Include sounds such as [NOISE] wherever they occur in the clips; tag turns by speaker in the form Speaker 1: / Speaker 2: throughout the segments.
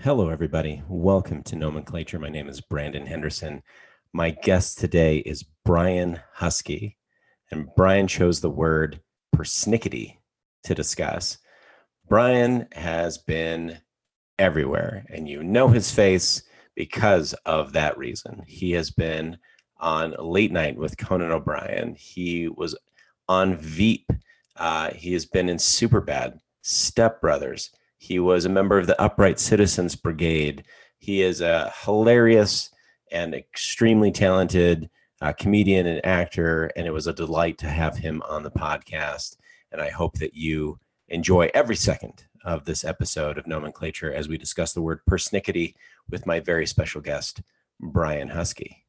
Speaker 1: Hello, everybody. Welcome to Nomenclature. My name is Brandon Henderson. My guest today is Brian Huskey, and Brian chose the word persnickety to discuss. Brian has been everywhere, and you know his face because of that reason. He has been on Late Night with Conan O'Brien. He was on Veep. Uh, he has been in Superbad, Step Brothers. He was a member of the Upright Citizens Brigade. He is a hilarious and extremely talented uh, comedian and actor, and it was a delight to have him on the podcast. And I hope that you enjoy every second of this episode of Nomenclature as we discuss the word persnickety with my very special guest, Brian Huskey.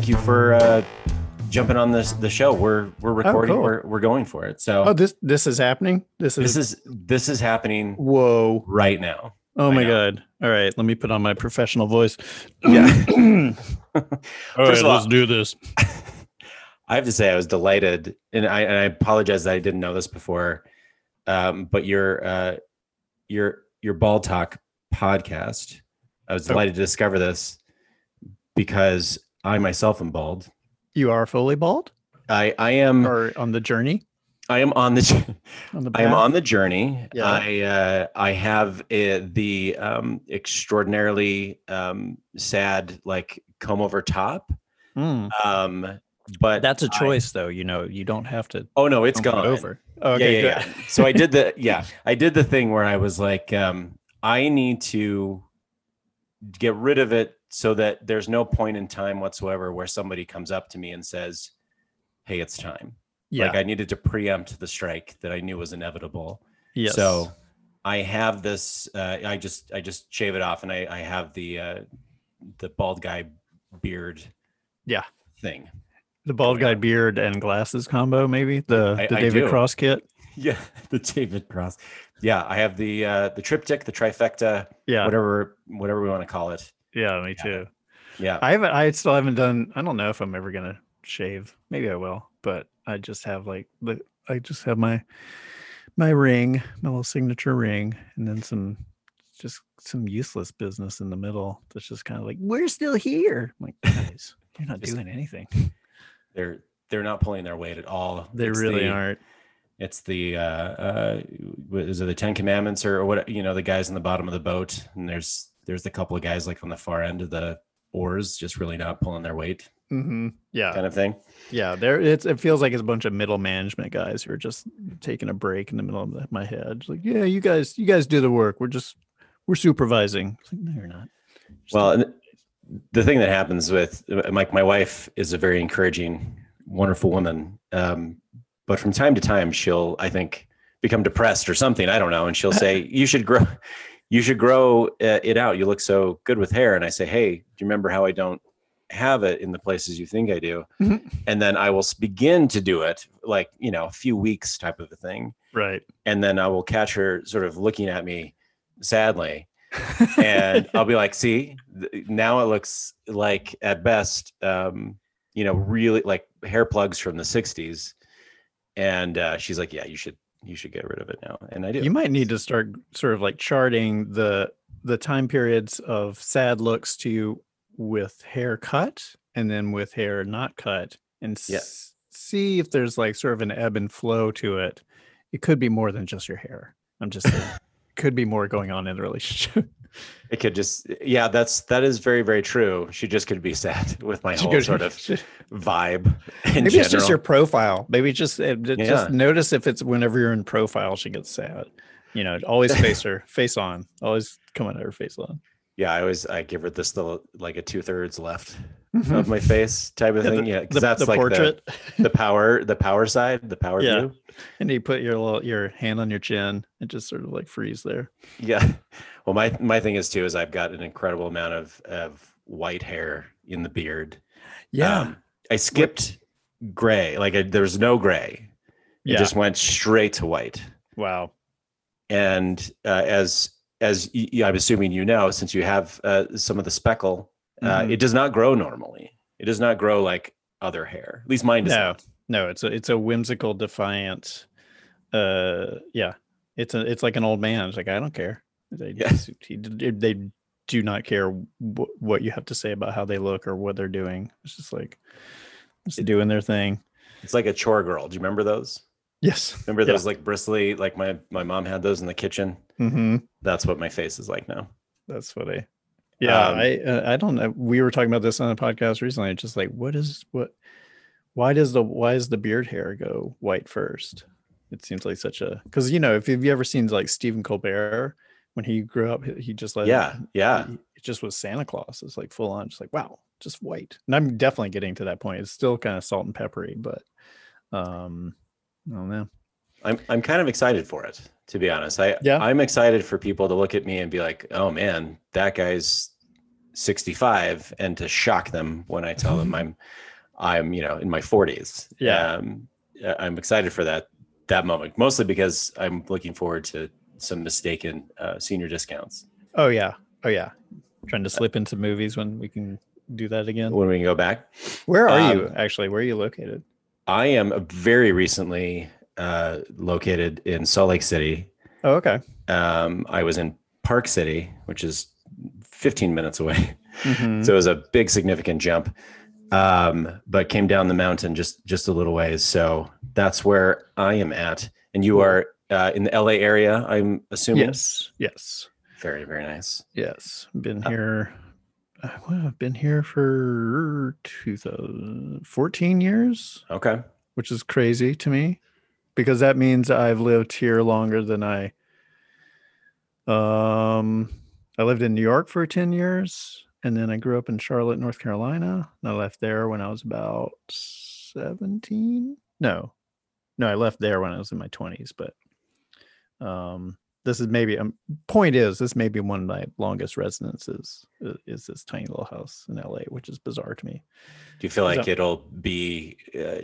Speaker 1: Thank you for uh, jumping on this the show. We're we're recording.
Speaker 2: cool.
Speaker 1: We're we're going for it. So
Speaker 2: Oh, this this is happening. This is,
Speaker 1: this is this is happening
Speaker 2: whoa.
Speaker 1: right now.
Speaker 2: Oh my god. All right, let me put on my professional voice.
Speaker 1: Yeah. [CLEARS THROAT] [LAUGHS]
Speaker 2: All right,
Speaker 1: all-
Speaker 2: let's do this. [LAUGHS]
Speaker 1: I have to say I was delighted, and I and I apologize that I didn't know this before. Um, but your uh, your your ball talk podcast, I was
Speaker 2: Oh.
Speaker 1: delighted to discover this because I myself am bald.
Speaker 2: You are fully bald
Speaker 1: I I am
Speaker 2: or on the journey
Speaker 1: I am on the [LAUGHS]
Speaker 2: on the
Speaker 1: I am on the journey.
Speaker 2: Yeah.
Speaker 1: I uh, I have uh, the um, extraordinarily um, sad like comb over top.
Speaker 2: Mm.
Speaker 1: Um, but
Speaker 2: That's a choice though, you know. You don't have to
Speaker 1: oh no, it's
Speaker 2: comb it
Speaker 1: gone
Speaker 2: over. Okay,
Speaker 1: yeah, yeah, yeah. So I did the [LAUGHS] yeah, I did the thing where I was like, um, I need to get rid of it so that there's no point in time whatsoever where somebody comes up to me and says, "Hey, it's time."
Speaker 2: Yeah.
Speaker 1: Like I needed to preempt the strike that I knew was inevitable.
Speaker 2: yes.
Speaker 1: So I have this. Uh, I just I just shave it off, and I I have the uh, the bald guy beard.
Speaker 2: Yeah.
Speaker 1: Thing.
Speaker 2: the bald guy beard and glasses combo, maybe the
Speaker 1: I-
Speaker 2: the David. Cross kit. [LAUGHS]
Speaker 1: Yeah, the David Cross. Yeah, I have the uh, the triptych, the trifecta,
Speaker 2: Yeah,
Speaker 1: whatever whatever we want to call it.
Speaker 2: Yeah, me
Speaker 1: Yeah.
Speaker 2: too.
Speaker 1: Yeah.
Speaker 2: I haven't. I still haven't done. I don't know if I'm ever gonna shave. Maybe I will, but I just have like the. I just have my my ring, my little signature ring, and then some just some useless business in the middle. That's just kind of like we're still here. I'm like guys, [LAUGHS] you're not
Speaker 1: Just-
Speaker 2: doing anything.
Speaker 1: they're they're not pulling their weight at all.
Speaker 2: They
Speaker 1: It's
Speaker 2: really
Speaker 1: the-
Speaker 2: aren't.
Speaker 1: It's the uh, uh, is it the Ten Commandments or what? You know, the guys in the bottom of the boat, and there's there's a couple of guys like on the far end of the oars, just really not pulling their weight,
Speaker 2: hmm Yeah,
Speaker 1: kind of thing.
Speaker 2: yeah. There, it's. It feels like it's a bunch of middle management guys who are just taking a break in the middle of my head. It's like, yeah, you guys, you guys do the work. We're just we're supervising. It's like, no, you're not. Just
Speaker 1: Well, and the thing that happens with Mike, my wife is a very encouraging, wonderful woman. Um, but from time to time, she'll, I think, become depressed or something. I don't know, and she'll say, [LAUGHS] "You should grow, you should grow uh, it out. You look so good with hair." And I say, "Hey, do you remember how I don't have it in the places you think I do?"
Speaker 2: Mhm.
Speaker 1: And then I will begin to do it, like you know, a few weeks type of a thing,
Speaker 2: right.
Speaker 1: and then I will catch her sort of looking at me sadly [LAUGHS] and I'll be like, see, now it looks like at best, um, you know, really like hair plugs from the '60s. And uh, she's like, yeah, you should, you should get rid of it now. And I do.
Speaker 2: You might need to start sort of like charting the the time periods of sad looks to you with hair cut and then with hair not cut and s- see if there's like sort of an ebb and flow to it. It could be more than just your hair. I'm just saying. [LAUGHS] could be more going on in the relationship.
Speaker 1: It could just, yeah, that's that is very, very true. She just could be sad [LAUGHS] with my
Speaker 2: She
Speaker 1: whole
Speaker 2: could-
Speaker 1: sort of
Speaker 2: she-
Speaker 1: vibe. [LAUGHS]
Speaker 2: Maybe it's just your profile. Maybe just uh, d-
Speaker 1: Yeah.
Speaker 2: just notice if it's whenever you're in profile, she gets sad. You know, always face [LAUGHS] her face on. Always coming at her face on.
Speaker 1: Yeah. I always I give her this little like a two thirds left of my face type of [LAUGHS]
Speaker 2: Yeah,
Speaker 1: thing.
Speaker 2: the-
Speaker 1: yeah, because that's
Speaker 2: the
Speaker 1: like the,
Speaker 2: portrait.
Speaker 1: the [LAUGHS] power, the power side, the power
Speaker 2: Yeah.
Speaker 1: view.
Speaker 2: and you put your little your hand on your chin and just sort of like freeze there.
Speaker 1: Yeah. [LAUGHS] Well, my my thing is too is I've got an incredible amount of of white hair in the beard. Um, I skipped gray. Like I, there was no gray. It
Speaker 2: yeah.
Speaker 1: just went straight to white.
Speaker 2: wow.
Speaker 1: And uh, as as you, I'm assuming you know, since you have uh, some of the speckle, uh,
Speaker 2: Mhm.
Speaker 1: it does not grow normally. It does not grow like other hair. At least mine does
Speaker 2: No.
Speaker 1: not.
Speaker 2: No, it's a it's a whimsical defiant. Uh, yeah, it's a it's like an old man. It's like I don't care. They
Speaker 1: Yeah.
Speaker 2: just, he, they do not care wh- what you have to say about how they look or what they're doing. It's just like just doing their thing.
Speaker 1: It's like a chore girl. Do you remember those?
Speaker 2: Yes.
Speaker 1: Remember
Speaker 2: Yeah.
Speaker 1: those like bristly, like my my mom had those in the kitchen.
Speaker 2: Mm-hmm.
Speaker 1: That's what my face is like now.
Speaker 2: That's what I. Yeah,
Speaker 1: Um,
Speaker 2: I uh, I don't know. We were talking about this on a podcast recently. Just like, what is what? Why does the why does the beard hair go white first? It seems like such a because you know if you've ever seen like Stephen Colbert when he grew up, he- just like
Speaker 1: Yeah, yeah.
Speaker 2: he- it just was Santa Claus. It's like full on, just like wow, just white. And I'm definitely getting to that point. It's still kind of salt and peppery, but um, I don't.
Speaker 1: I'm I'm kind of excited for it, to be honest. I
Speaker 2: Yeah.
Speaker 1: I'm excited for people to look at me and be like, "Oh man, that guy's 65," and to shock them when I tell them [LAUGHS] I'm I'm you know in my 40s.
Speaker 2: Yeah.
Speaker 1: um, I'm excited for that that moment, mostly because I'm looking forward to some mistaken uh, senior discounts
Speaker 2: Oh yeah, oh yeah. Trying to slip into movies when we can do that again.
Speaker 1: when we can go back.
Speaker 2: Where are you
Speaker 1: Um,
Speaker 2: actually? Where are you located?
Speaker 1: I am very recently uh, located in Salt Lake City.
Speaker 2: Oh, okay.
Speaker 1: Um, I was in Park City, which is 15 minutes away.
Speaker 2: Mhm. [LAUGHS]
Speaker 1: So it was a big, significant jump. Um, but came down the mountain just just a little ways. So that's where I am at. And you are uh, in the LA area, I'm assuming.
Speaker 2: yes, yes,
Speaker 1: Very, very nice.
Speaker 2: yes. Been
Speaker 1: Uh,
Speaker 2: here. uh, Well, I've been here for 2014 years,
Speaker 1: Okay.
Speaker 2: which is crazy to me, because that means I've lived here longer than I. Um, I lived in New York for 10 years, and then I grew up in Charlotte, North Carolina. And I left there when I was about 17. No, no, I left there when I was in my 20s. But um, this is maybe um, point is this may be one of my longest residences i- is this tiny little house in LA, which is bizarre to me.
Speaker 1: Do you feel like
Speaker 2: So-
Speaker 1: it'll be uh,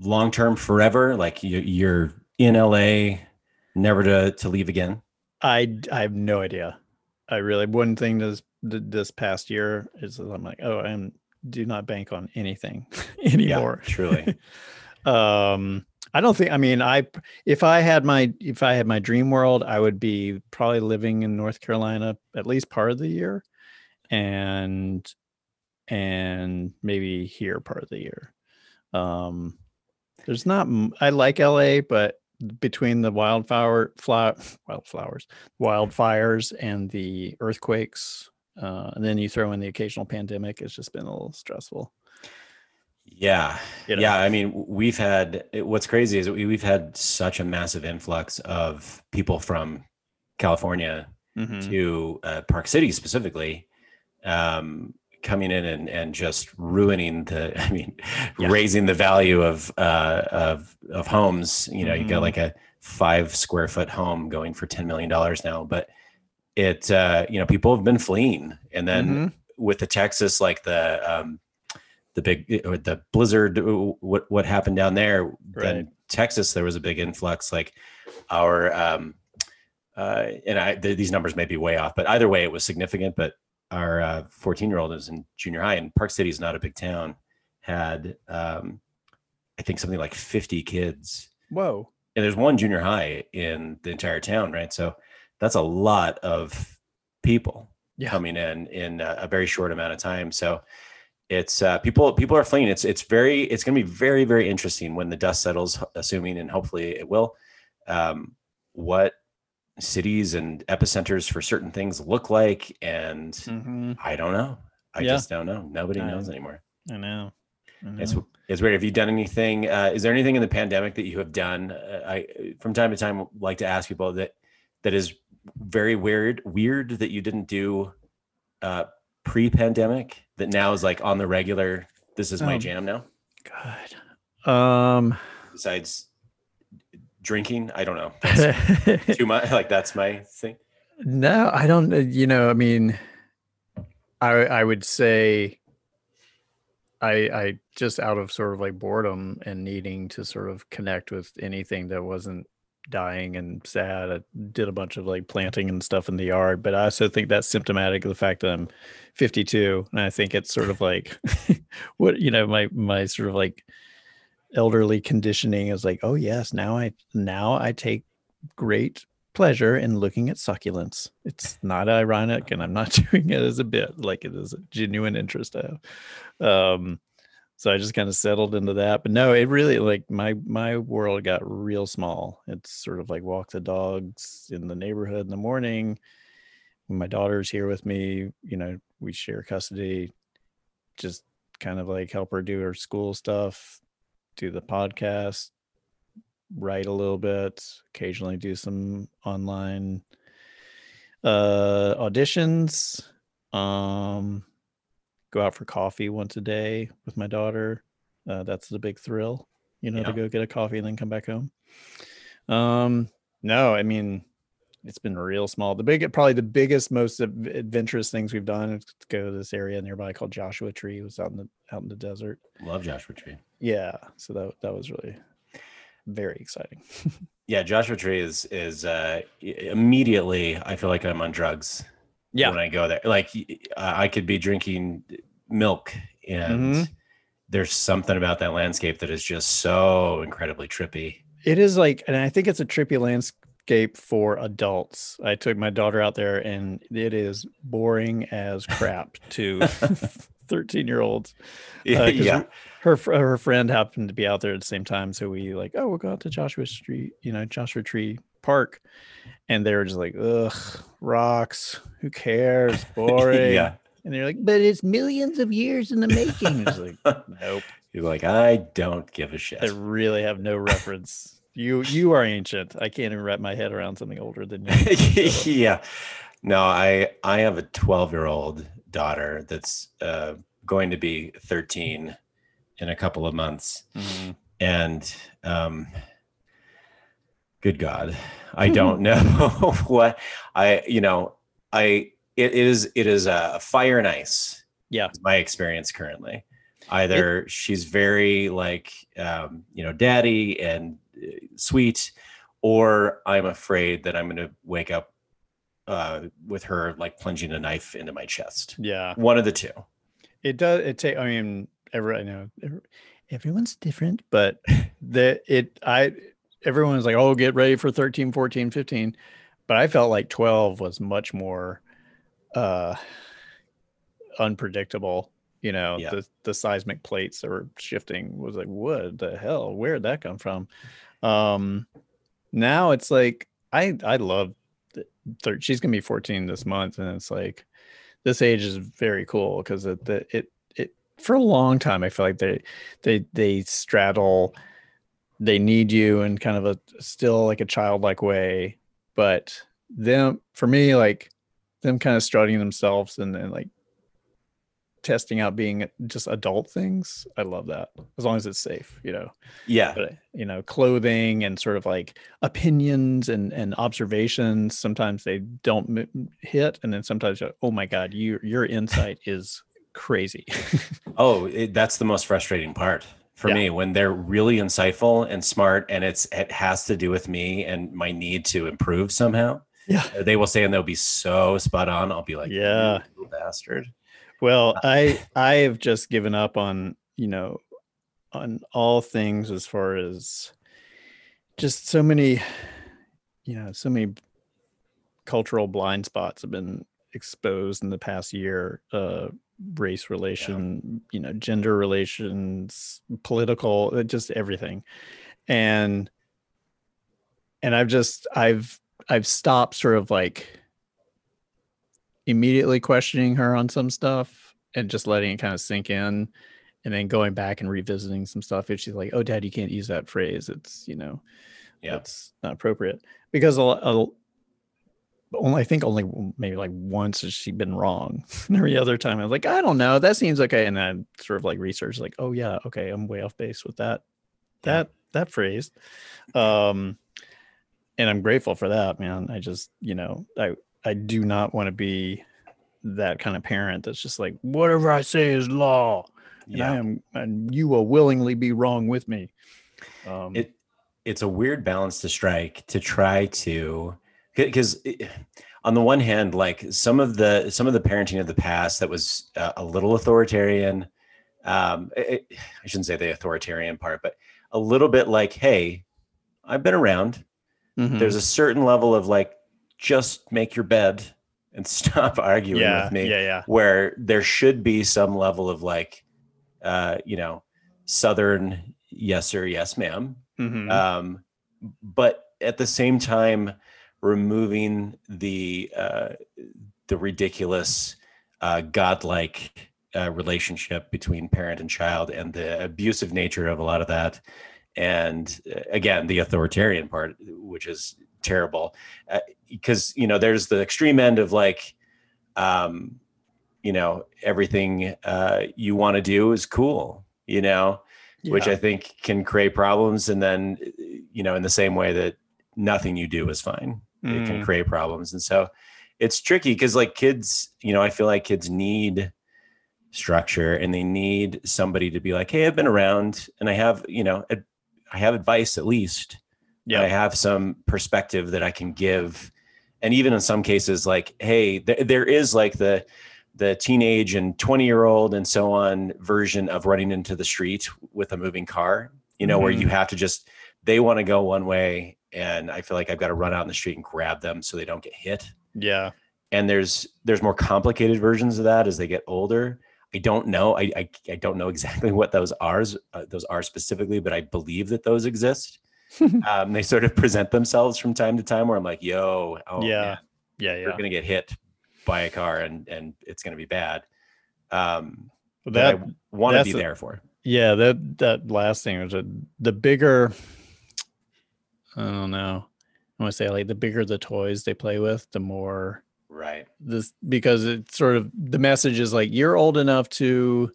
Speaker 1: long term forever? Like you, you're in LA, never to, to leave again?
Speaker 2: i i have no idea. I really one thing this this past year is I'm like, oh, I am do not bank on anything [LAUGHS] anymore.
Speaker 1: truly. [LAUGHS]
Speaker 2: um, I don't think. I mean, I if I had my if I had my dream world, I would be probably living in North Carolina at least part of the year, and and maybe here part of the year. Um, there's not. I like LA, but between the wildflower flower wildflowers wildfires and the earthquakes uh, and then you throw in the occasional pandemic it's just been a little stressful
Speaker 1: Yeah.
Speaker 2: you know?
Speaker 1: Yeah. I mean, we've had what's crazy is we, we've had such a massive influx of people from California
Speaker 2: Mhm.
Speaker 1: to uh, Park City specifically, um, coming in and, and just ruining the, [LAUGHS] I mean,
Speaker 2: Yeah.
Speaker 1: raising the value of, uh, of, of homes. You know, you
Speaker 2: Mhm.
Speaker 1: got like a five square foot home going for $10 million now, but it, uh, you know, people have been fleeing. And then
Speaker 2: Mhm.
Speaker 1: with the Texas, like the, um, the big, or the blizzard, uh, what, what happened down there,
Speaker 2: Right.
Speaker 1: then Texas, there was a big influx, like our, um, uh, and I, th- these numbers may be way off, but either way, it was significant. But our 14 year old is in junior high, and Park City is not a big town. Had um, I think something like 50 kids,
Speaker 2: whoa
Speaker 1: and there's one junior high in the entire town, right? So that's a lot of people
Speaker 2: yeah
Speaker 1: coming in in a, a very short amount of time. So it's uh, people people are fleeing. It's it's very it's going to be very very interesting when the dust settles, assuming and hopefully it will. Um, what cities and epicenters for certain things look like, and
Speaker 2: Mhm.
Speaker 1: I don't know. I
Speaker 2: Yeah.
Speaker 1: just don't know. Nobody
Speaker 2: I-
Speaker 1: knows anymore.
Speaker 2: i know I
Speaker 1: It's
Speaker 2: know.
Speaker 1: it's weird. Have you done anything? Uh, is there anything in the pandemic that you have done? Uh, I from time to time like to ask people that that is very weird. Weird that you didn't do uh, pre-pandemic. That now is like on the regular. This is my
Speaker 2: Um,
Speaker 1: jam now.
Speaker 2: god um
Speaker 1: Besides drinking, I don't know. That's [LAUGHS] too much. Like that's my thing.
Speaker 2: No, I don't. uh, You know, I mean, I I would say, I I just out of sort of like boredom and needing to sort of connect with anything that wasn't dying and sad. I did a bunch of like planting and stuff in the yard, but I also think that's symptomatic of the fact that I'm 52, and I think it's sort of like [LAUGHS] what you know my my sort of like elderly conditioning is like, oh yes, now I now I take great pleasure in looking at succulents. It's not ironic, and I'm not [LAUGHS] doing it as a bit, like it is a genuine interest I have. Um, so I just kind of settled into that. But no, it really like my my world got real small. It's sort of like walk the dogs in the neighborhood in the morning. When my daughter's here with me, you know, we share custody. Just kind of like help her do her school stuff, do the podcast, write a little bit, occasionally do some online uh auditions. Um go out for coffee once a day with my daughter. Uh, that's the big thrill, you know,
Speaker 1: Yeah.
Speaker 2: to go get a coffee and then come back home. Um, no, I mean, it's been real small. The big, probably the biggest, most adventurous things we've done is to go to this area nearby called Joshua Tree. It was out in the out in the desert.
Speaker 1: Love Joshua Tree.
Speaker 2: Yeah, so that that was really very exciting. [LAUGHS]
Speaker 1: Yeah, Joshua Tree is is uh, immediately. I feel like I'm on drugs.
Speaker 2: Yeah.
Speaker 1: when I go there, like I could be drinking milk, and
Speaker 2: Mhm.
Speaker 1: there's something about that landscape that is just so incredibly trippy.
Speaker 2: It is like, and I think it's a trippy landscape for adults. I took my daughter out there, and it is boring as crap [LAUGHS] to [LAUGHS] thirteen-year-olds. Uh, 'cause
Speaker 1: yeah,
Speaker 2: Her her friend happened to be out there at the same time, so we like, oh, we'll go out to Joshua Street, you know, Joshua Tree Park, and they were just like, ugh, rocks. Who cares? [LAUGHS] Boring.
Speaker 1: yeah.
Speaker 2: And they're like, but it's millions of years in the making. It's like, [LAUGHS] nope.
Speaker 1: You're like, I don't give a shit.
Speaker 2: I really have no reference. You you are ancient. I can't even wrap my head around something older than you. So, [LAUGHS]
Speaker 1: yeah. No, I I have a 12 year old daughter that's uh, going to be 13 in a couple of months,
Speaker 2: mhm.
Speaker 1: and um, good God, I [LAUGHS] don't know [LAUGHS] what I you know I it is it is a fire and ice.
Speaker 2: Yeah.
Speaker 1: is my experience currently. Either she's very like um, you know daddy and uh, sweet, or I'm afraid that I'm going to wake up uh, with her like plunging a knife into my chest.
Speaker 2: Yeah.
Speaker 1: One of the two.
Speaker 2: It does it take I mean, every I know every- everyone's different, but [LAUGHS] the it I everyone's like, oh, get ready for 13, 14, 15. But I felt like 12 was much more uh unpredictable. You know,
Speaker 1: Yeah.
Speaker 2: the the seismic plates that were shifting was like, what the hell? Where'd that come from? Um now it's like I I love thir- she's gonna be 14 this month, and it's like this age is very cool because it the, it it for a long time I feel like they they they straddle they need you in kind of a still like a childlike way, but them for me like them kind of strutting themselves and then like testing out being just adult things. I love that as long as it's safe, you know
Speaker 1: Yeah.
Speaker 2: but you know clothing and sort of like opinions and and observations sometimes they don't m- hit and then sometimes you're, oh my god you your insight is crazy [LAUGHS]
Speaker 1: Oh, it, that's the most frustrating part for
Speaker 2: Yeah.
Speaker 1: me when they're really insightful and smart, and it's it has to do with me and my need to improve somehow.
Speaker 2: yeah
Speaker 1: They will say, and they'll be so spot on. I'll be like,
Speaker 2: Yeah.
Speaker 1: bastard.
Speaker 2: well i [LAUGHS] i have just given up on you know on all things as far as just so many you know so many cultural blind spots have been exposed in the past year uh race relation you know gender relations political uh, just everything. And and i've just i've i've stopped sort of like immediately questioning her on some stuff and just letting it kind of sink in and then going back and revisiting some stuff if she's like oh dad you can't use that phrase. It's you know
Speaker 1: Yeah.
Speaker 2: that's not appropriate. Because a, a, only I think only maybe like once has she been wrong. [LAUGHS] And every other time I was like, I don't know, that seems okay. And then I sort of like research, like, oh yeah, okay, I'm way off base with that,
Speaker 1: Yeah.
Speaker 2: that that phrase. Um, and I'm grateful for that, man. I just, you know, I I do not want to be that kind of parent that's just like, whatever I say is law, and I am, and you will willingly be wrong with me. Um,
Speaker 1: It it's a weird balance to strike to try to because on the one hand like some of the some of the parenting of the past that was uh, a little authoritarian um it, i shouldn't say the authoritarian part but a little bit like hey i've been around
Speaker 2: Mhm.
Speaker 1: there's a certain level of like just make your bed and [LAUGHS] stop arguing
Speaker 2: yeah,
Speaker 1: with me
Speaker 2: yeah, yeah.
Speaker 1: where there should be some level of like uh you know southern yes sir yes ma'am
Speaker 2: Mhm.
Speaker 1: um but at the same time removing the uh the ridiculous uh godlike uh, relationship between parent and child and the abusive nature of a lot of that. And uh, again the authoritarian part which is terrible. Because you know there's the extreme end of like um you know everything uh you want to do is cool you know which I think can create problems. And then, you know, in the same way that nothing you do is fine, it can
Speaker 2: Mm.
Speaker 1: create problems. And so it's tricky because, like, kids, you know, I feel like kids need structure and they need somebody to be like, hey, I've been around and I have, you know, I have advice at least.
Speaker 2: Yeah.
Speaker 1: I have some perspective that I can give. And even in some cases, like, hey, th- there is like the, the teenage and 20 year old and so on version of running into the street with a moving car, you know, where you have to just, they want to go one way. And I feel like I've got to run out in the street and grab them so they don't get hit.
Speaker 2: yeah.
Speaker 1: And there's, there's more complicated versions of that as they get older. I don't know. I, I, I don't know [LAUGHS] exactly what those are, uh, those are specifically, but I believe that those exist. [LAUGHS] um, they sort of present themselves from time to time where I'm like, yo, oh,
Speaker 2: yeah.
Speaker 1: man,
Speaker 2: Yeah.
Speaker 1: you're going to get hit by a car and and it's going to be bad um that,
Speaker 2: that
Speaker 1: i want to be there for
Speaker 2: Yeah, that that last thing was a, the bigger. I don't know. I want to say like the bigger the toys they play with, the more
Speaker 1: right
Speaker 2: this because it's sort of the message is like you're old enough to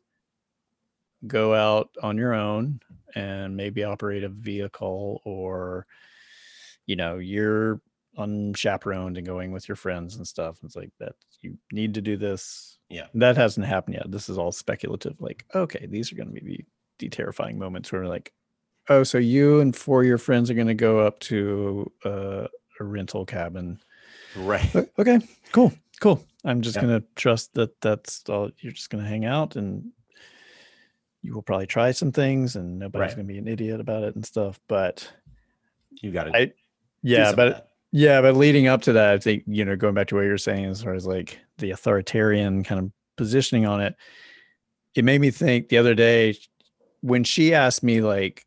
Speaker 2: go out on your own and maybe operate a vehicle or you know you're unchaperoned and going with your friends and stuff it's like that you need to do this
Speaker 1: Yeah.
Speaker 2: that hasn't happened yet this is all speculative like okay these are going to be the, the terrifying moments where like oh so you and four of your friends are going to go up to uh, a rental cabin
Speaker 1: right
Speaker 2: Okay, cool, cool. I'm just
Speaker 1: Yeah.
Speaker 2: gonna trust that that's all. You're just gonna hang out, and you will probably try some things, and nobody's
Speaker 1: Right.
Speaker 2: gonna be an idiot about it and stuff. But
Speaker 1: you got to
Speaker 2: I- yeah, but yeah, but leading up to that, I think you know, going back to what you're saying as far as like the authoritarian kind of positioning on it, it made me think the other day when she asked me like,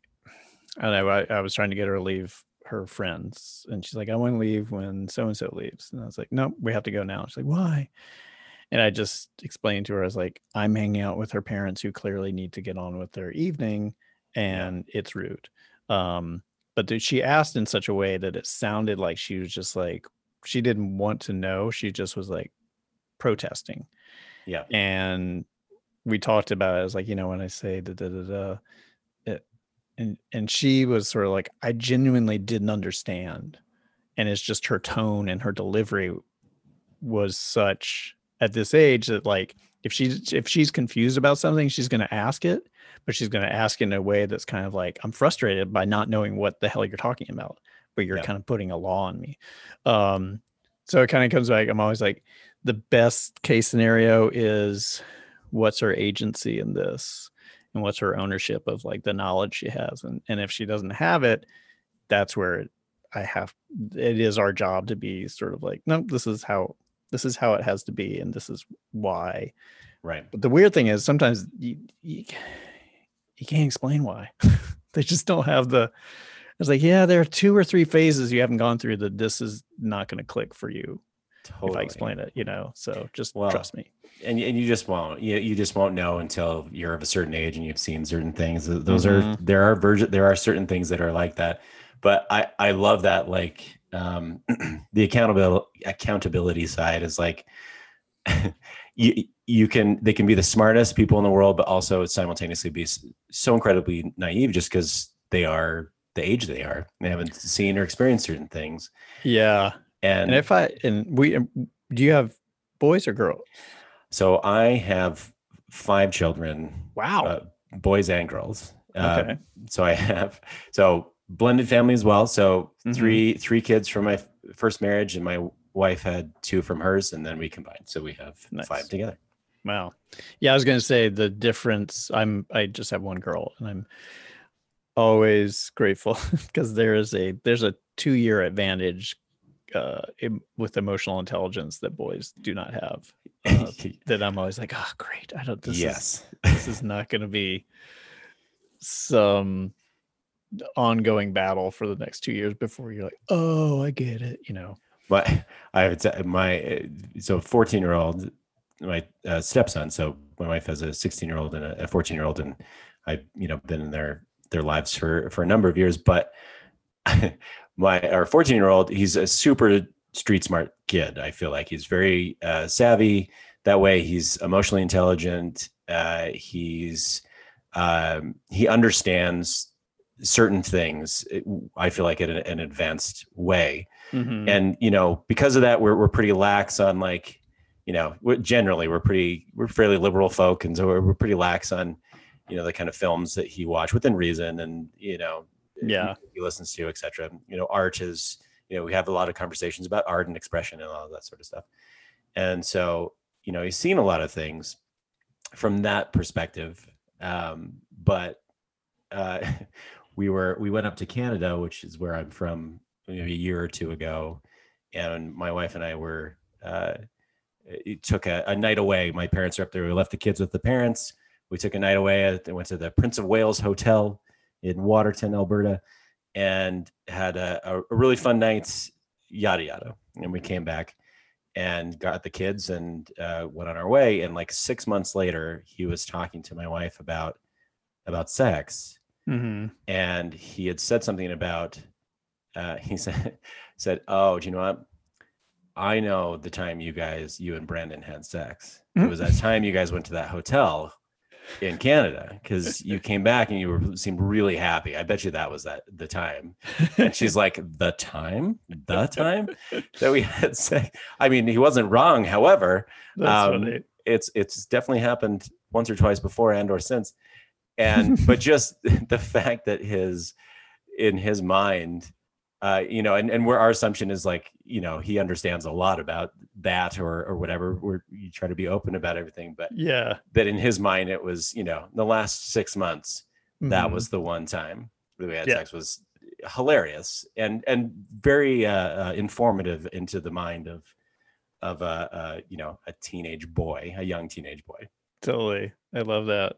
Speaker 2: I know, I, I was trying to get her to leave her friends, and she's like, I want to leave when so and so leaves, and I was like, no, we have to go now. She's like, why? And I just explained to her, I was like, I'm hanging out with her parents who clearly need to get on with their evening, and it's rude. Um, but she asked in such a way that it sounded like she was just like she didn't want to know she just was like protesting
Speaker 1: Yeah.
Speaker 2: and we talked about it I was like you know when i say da da da da and and she was sort of like i genuinely didn't understand and it's just her tone and her delivery was such at this age that like if she's if she's confused about something she's going to ask it but she's going to ask in a way that's kind of like i'm frustrated by not knowing what the hell you're talking about but you're
Speaker 1: Yeah.
Speaker 2: kind of putting a law on me um so it kind of comes back i'm always like the best case scenario is what's her agency in this and what's her ownership of like the knowledge she has and and if she doesn't have it that's where it, i have it is our job to be sort of like no this is how this is how it has to be and this is why.
Speaker 1: Right.
Speaker 2: But the weird thing is sometimes you you, you can't explain why. [LAUGHS] They just don't have the it's like yeah there are two or three phases you haven't gone through that this is not going to click for you
Speaker 1: totally
Speaker 2: if i explain it you know? So just
Speaker 1: Well,
Speaker 2: trust me
Speaker 1: and, and you just won't you, you just won't know until you're of a certain age and you've seen certain things. Those are
Speaker 2: Mhm.
Speaker 1: there are there are certain things that are like that. But i i love that like um [CLEARS THROAT] the accountability accountability side is like [LAUGHS] you you can they can be the smartest people in the world but also simultaneously be so incredibly naive just because they are the age they are. They haven't seen or experienced certain things.
Speaker 2: Yeah.
Speaker 1: And,
Speaker 2: and if i and we do you have boys or girls
Speaker 1: so i have five children
Speaker 2: wow
Speaker 1: uh, boys and girls. Uh,
Speaker 2: okay
Speaker 1: so I have so blended family as well. So
Speaker 2: Mhm.
Speaker 1: three three kids from my first marriage, and my wife had two from hers, and then we combined, so we have
Speaker 2: Nice.
Speaker 1: five together.
Speaker 2: Wow. Yeah, I was gonna say the difference. I'm I just have one girl, and I'm always grateful [LAUGHS] because there is a there's a two year advantage uh em- with emotional intelligence that boys do not have. [LAUGHS] Uh, that I'm always like, oh great, I don't. This is
Speaker 1: yes,
Speaker 2: this is not going to be some ongoing battle for the next two years before you're like, oh, I get it. You know.
Speaker 1: But [LAUGHS] I have my uh, so fourteen year old, my uh, stepson. So my wife has a sixteen year old and a fourteen year old, and I've you know been in their their lives for for a number of years. But [LAUGHS] my our fourteen year old, he's a super street smart kid. I feel like he's very uh, savvy. That way, he's emotionally intelligent. Uh, he's um, he understands certain things. I feel like in an, an advanced way
Speaker 2: Mhm.
Speaker 1: and you know because of that we're, we're pretty lax on like you know we're, generally we're pretty we're fairly liberal folk and so we're, we're pretty lax on you know the kind of films that he watched within reason and you know
Speaker 2: Yeah.
Speaker 1: he listens to etc you know art is you know we have a lot of conversations about art and expression and all of that sort of stuff. And so you know he's seen a lot of things from that perspective um but uh [LAUGHS] we were we went up to canada which is where i'm from maybe a year or two ago. And my wife and i were uh it took a, a night away. My parents are up there. We left the kids with the parents. We took a night away. And went to the prince of wales hotel in waterton alberta and had a, a, really fun night yada yada. And we came back and got the kids and uh, went on our way. And like six months later he was talking to my wife about about sex.
Speaker 2: Mhm.
Speaker 1: and he had said something about uh, [LAUGHS] he said said oh do you know what? I know the time you guys you and brandon had sex. It was that time you guys went to that hotel in canada because you came back and you were seemed really happy. I bet you that was that the time. And she's like the time? The time? That we had sex. I mean he wasn't wrong. However Um, it's it's definitely happened once or twice before and or since. And but just [LAUGHS] the fact that his in his mind uh you know and, and where our assumption is like you know he understands a lot about that or or whatever we're you try to be open about everything but
Speaker 2: Yeah.
Speaker 1: that in his mind it was you know the last six months that
Speaker 2: Mhm.
Speaker 1: was the one time that we had
Speaker 2: Yeah.
Speaker 1: sex was hilarious and and very uh, uh informative into the mind of of a, uh you know a teenage boy a young teenage boy
Speaker 2: totally. I love that.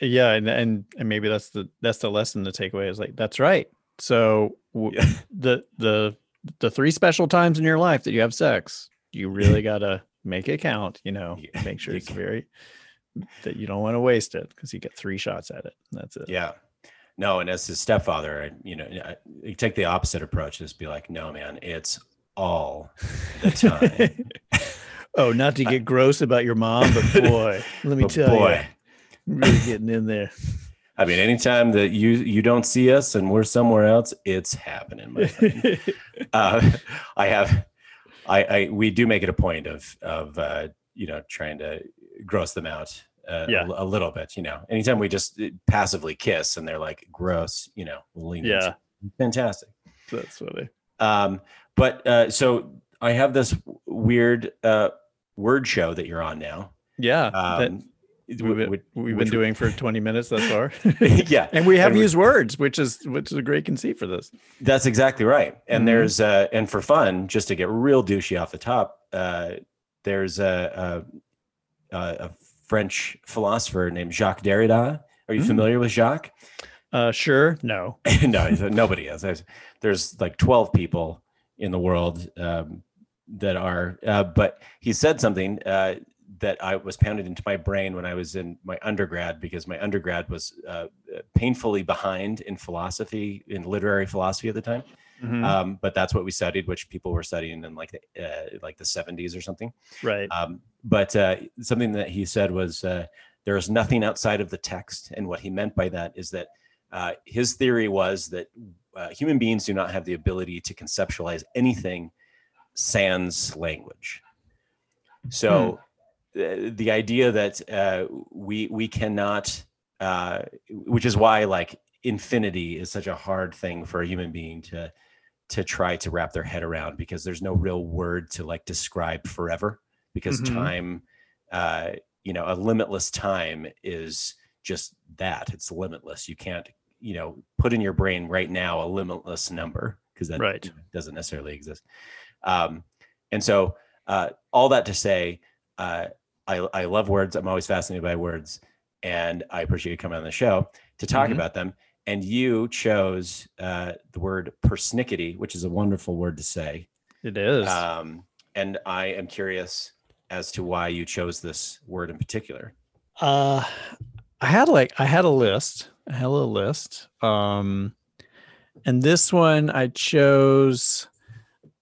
Speaker 2: Yeah, and and and maybe that's the that's the lesson to take away is like that's right. So w-
Speaker 1: Yeah. [LAUGHS]
Speaker 2: the the the three special times in your life that you have sex, you really [LAUGHS] gotta make it count. You know,
Speaker 1: Yeah,
Speaker 2: make sure it's very that you don't want to waste it because you get three shots at it. That's it.
Speaker 1: yeah no and as his stepfather I, you know I, you take the opposite approach just be like no man it's all the time [LAUGHS]
Speaker 2: oh, not to get gross about your mom, but boy, let me
Speaker 1: But
Speaker 2: tell
Speaker 1: boy
Speaker 2: you, really getting in there.
Speaker 1: I mean anytime that you you don't see us and we're somewhere else it's happening my friend. [LAUGHS] uh, I have, I, I, we do make it a point of, of, uh, you know, trying to gross them out uh,
Speaker 2: Yeah.
Speaker 1: a, a little bit, you know, anytime we just uh, passively kiss and they're like gross, you know, lean
Speaker 2: yeah,
Speaker 1: fantastic.
Speaker 2: that's funny.
Speaker 1: Um, but, uh, so I have this weird, uh, word show that you're on now.
Speaker 2: Yeah, that
Speaker 1: Um,
Speaker 2: we've we've been doing for 20 minutes thus far. [LAUGHS] [LAUGHS]
Speaker 1: yeah,
Speaker 2: and we have
Speaker 1: And we-
Speaker 2: used words, which is which is a great conceit for this.
Speaker 1: That's exactly right. And
Speaker 2: Mhm.
Speaker 1: there's uh and for fun, just to get real douchey off the top, uh there's a a, a, French philosopher named Jacques Derrida. Are you
Speaker 2: Mm.
Speaker 1: familiar with Jacques?
Speaker 2: Uh, sure, no. [LAUGHS]
Speaker 1: no, nobody is. There's, there's like 12 people in the world um, that are, uh, but he said something uh, that I was pounded into my brain when I was in my undergrad because my undergrad was uh, painfully behind in philosophy, in literary philosophy at the time.
Speaker 2: Mhm,
Speaker 1: Um, but that's what we studied, which people were studying in like the uh, like the 70s or something.
Speaker 2: right.
Speaker 1: Um, but uh, something that he said was uh, there is nothing outside of the text, and what he meant by that is that uh, his theory was that uh, human beings do not have the ability to conceptualize anything sans language. So uh, the idea that uh, we we cannot, uh, which is why like infinity is such a hard thing for a human being to to try to wrap their head around because there's no real word to like describe forever because
Speaker 2: Mhm.
Speaker 1: time uh you know a limitless time is just that it's limitless you can't you know put in your brain right now a limitless number because that
Speaker 2: Right.
Speaker 1: doesn't necessarily exist um and so uh all that to say uh i i love words i'm always fascinated by words and i appreciate you coming on the show to talk
Speaker 2: Mhm.
Speaker 1: about them and you chose uh the word persnickety which is a wonderful word to say
Speaker 2: It is.
Speaker 1: um and i am curious as to why you chose this word in particular
Speaker 2: Uh, I had like I had a list. I had a little list. Um, and this one I chose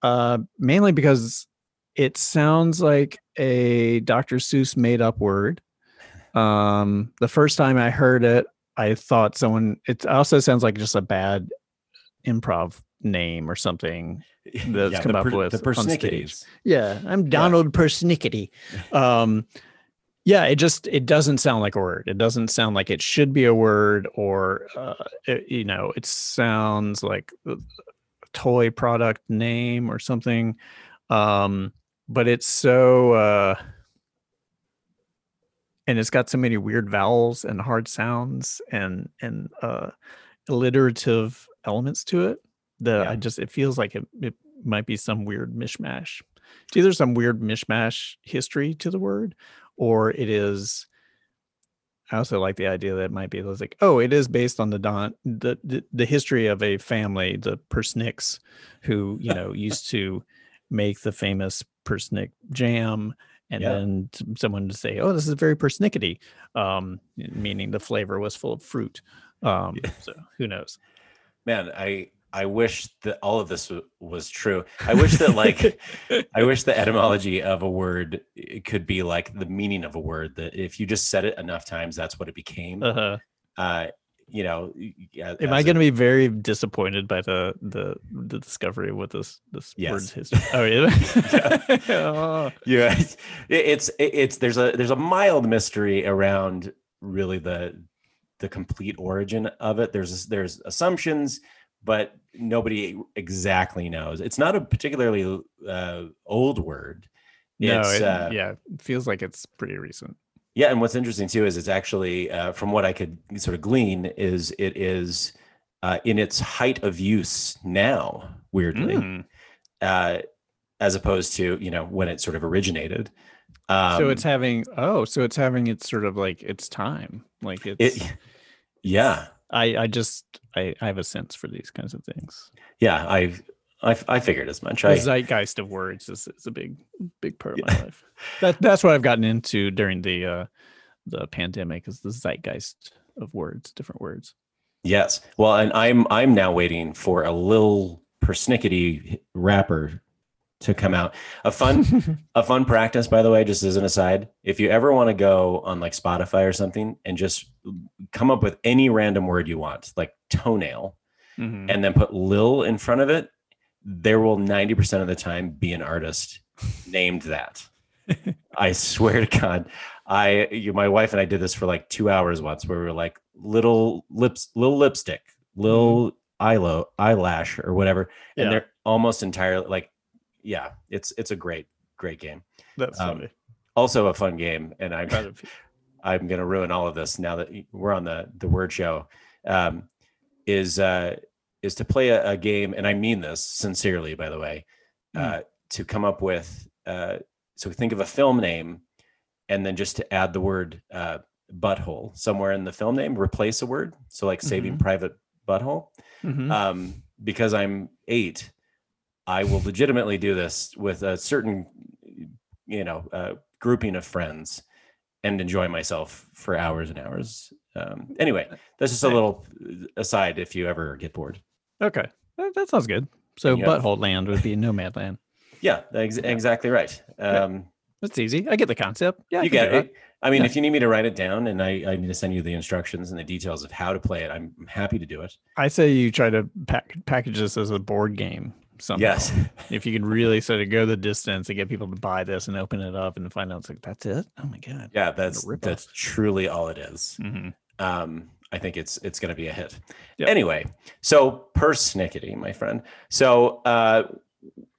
Speaker 2: uh mainly because it sounds like a Dr. Seuss made up word. Um, the first time I heard it, I thought someone. It also sounds like just a bad improv name or something. [LAUGHS] That's come
Speaker 1: the
Speaker 2: up with
Speaker 1: the persnicketies
Speaker 2: Yeah, I'm Donald Persnickety. [LAUGHS] Um, yeah, it just it doesn't sound like a word. It doesn't sound like it should be a word, or uh, it- you know, it sounds like a toy product name or something. Um, but it's so, uh, and it's got so many weird vowels and hard sounds and and uh, alliterative elements to it that
Speaker 1: Yeah.
Speaker 2: I just it feels like it, it might be some weird mishmash. It's either some weird mishmash history to the word, or it is. I also like the idea that it might be like, oh, it is based on the don the, the the history of a family, the Persnicks, who you [LAUGHS] know used to make the famous Persnick jam, and
Speaker 1: Yeah.
Speaker 2: then someone to say, oh, this is very Persnickety, um, meaning the flavor was full of fruit. Um,
Speaker 1: Yeah.
Speaker 2: So who knows?
Speaker 1: man i i wish that all of this w- was true i wish that like [LAUGHS] i wish the etymology of a word it could be like the meaning of a word that if you just said it enough times that's what it became
Speaker 2: uh-huh.
Speaker 1: uh you know
Speaker 2: Am I going to be very disappointed by the the the discovery with this this
Speaker 1: Yes.
Speaker 2: word's history? Oh [LAUGHS] yeah. Oh. [LAUGHS]
Speaker 1: yeah [LAUGHS] it- it's it's there's a there's a mild mystery around really the the complete origin of it there's there's assumptions but nobody exactly knows it's not a particularly uh, old word
Speaker 2: no, it,
Speaker 1: uh,
Speaker 2: yeah, it feels like it's pretty recent.
Speaker 1: Yeah and what's interesting too is it's actually uh, from what i could sort of glean is it is uh, in its height of use now weirdly
Speaker 2: Mm.
Speaker 1: uh, as opposed to you know when it sort of originated um,
Speaker 2: so it's having oh, so it's having its sort of like its time. Like it's
Speaker 1: it yeah
Speaker 2: I I just I I have a sense for these kinds of things.
Speaker 1: yeah i've i, I figured as much
Speaker 2: The
Speaker 1: I,
Speaker 2: zeitgeist of words is, is a big big part of my life. That that's what I've gotten into during the uh the pandemic is the zeitgeist of words, different words.
Speaker 1: yes well and i'm i'm now waiting for a little persnickety rapper to come out a fun [LAUGHS] a fun practice by the way just as an aside if you ever want to go on like spotify or something and just come up with any random word you want like toenail
Speaker 2: Mhm.
Speaker 1: and then put lil in front of it there will 90% of the time be an artist named that [LAUGHS] i swear to god i you, my wife and i did this for like two hours once where we were like little lips little lipstick little eyelo eyelash or whatever
Speaker 2: Yeah.
Speaker 1: and they're almost entirely like yeah it's it's a great great game
Speaker 2: That's
Speaker 1: um,
Speaker 2: funny.
Speaker 1: also a fun game and i'm
Speaker 2: Proud of you. [LAUGHS]
Speaker 1: I'm going to ruin all of this now that we're on the the word show. Um, is uh, is to play a, a game, and I mean this sincerely, by the way, uh, to come up with. Uh, so think of a film name, and then just to add the word uh, butthole somewhere in the film name, replace a word. So like Saving Private Butthole.
Speaker 2: Mhm.
Speaker 1: Um, because I'm eight, I will legitimately do this with a certain, you know, uh, grouping of friends and enjoy myself for hours and hours. Um, anyway, that's just a little aside if you ever get bored.
Speaker 2: Okay, that, that sounds good. So
Speaker 1: have-
Speaker 2: butthole land would be Nomadland.
Speaker 1: Yeah, ex- exactly right. Um,
Speaker 2: That's easy. I get the concept. Yeah,
Speaker 1: you get it. I mean,
Speaker 2: Yeah.
Speaker 1: if you need me to write it down and I, I need to send you the instructions and the details of how to play it, I'm happy to do it.
Speaker 2: I say you try to pack, package this as a board game. Somehow.
Speaker 1: Yes. [LAUGHS]
Speaker 2: If you can really sort of go the distance and get people to buy this and open it up and find out it's like that's it. Oh my god.
Speaker 1: Yeah, that's that's truly all it is.
Speaker 2: hmm
Speaker 1: Um, I think it's it's going to be a hit.
Speaker 2: Yep.
Speaker 1: Anyway, so persnickety, my friend. So uh,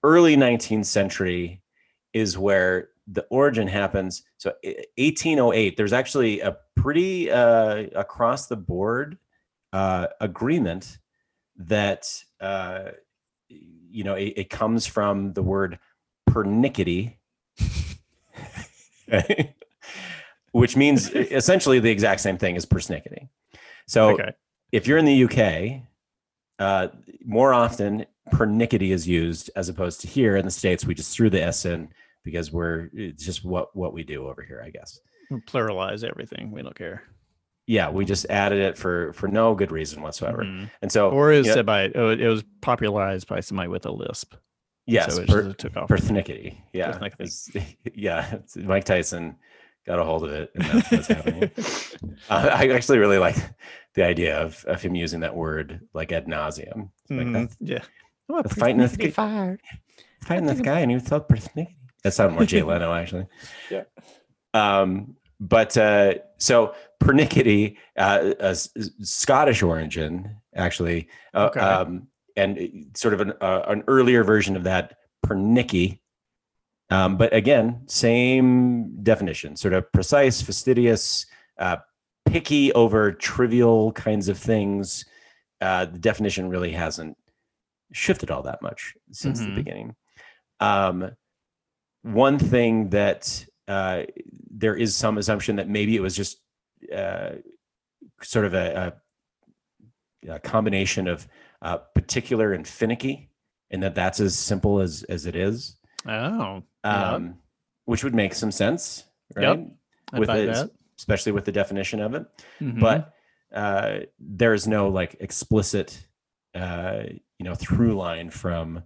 Speaker 1: early 19th century is where the origin happens. So 1808, there's actually a pretty uh, across the board uh, agreement that uh, you know it, it comes from the word pernickety, [LAUGHS] which means essentially the exact same thing as persnickety. So
Speaker 2: okay.
Speaker 1: if you're in the UK, uh, more often pernickety is used as opposed to here in the states. We just threw the s in because we're it's just what what we do over here, I guess.
Speaker 2: Pluralize everything. We don't care.
Speaker 1: Yeah, we just added it for for no good reason whatsoever.
Speaker 2: Mhm.
Speaker 1: And so,
Speaker 2: Or is
Speaker 1: you know,
Speaker 2: said by oh, it was popularized by somebody with a lisp.
Speaker 1: yes,
Speaker 2: so it
Speaker 1: per,
Speaker 2: took off.
Speaker 1: pernickety Yeah,
Speaker 2: Persnickety.
Speaker 1: it's- [LAUGHS] yeah. Mike Tyson got a hold of it, and that's what's happening. [LAUGHS] Uh, I actually really like the idea of, of him using that word like ad nauseum. Like that's
Speaker 2: Yeah.
Speaker 1: Fighting this guy. fighting this guy and he was so persnickety. That sounded more Jay Leno actually.
Speaker 2: Yeah.
Speaker 1: Um, but uh, so pernickety, uh, a Scottish origin actually, uh,
Speaker 2: Okay.
Speaker 1: um, and sort of an uh, an earlier version of that pernicky. Um, but again, same definition, sort of precise, fastidious, uh, picky over trivial kinds of things. Uh, the definition really hasn't shifted all that much since the
Speaker 2: Mhm.
Speaker 1: beginning. Um, one thing that uh, there is some assumption that maybe it was just uh, sort of a, a, a combination of uh, particular and finicky, and that that's as simple as as it is,
Speaker 2: Oh. Yeah.
Speaker 1: um, which would make some sense,
Speaker 2: Yep.
Speaker 1: right?
Speaker 2: I'd
Speaker 1: with it,
Speaker 2: that.
Speaker 1: especially with the definition of it
Speaker 2: Mhm.
Speaker 1: but uh, there's no like explicit uh, you know through line from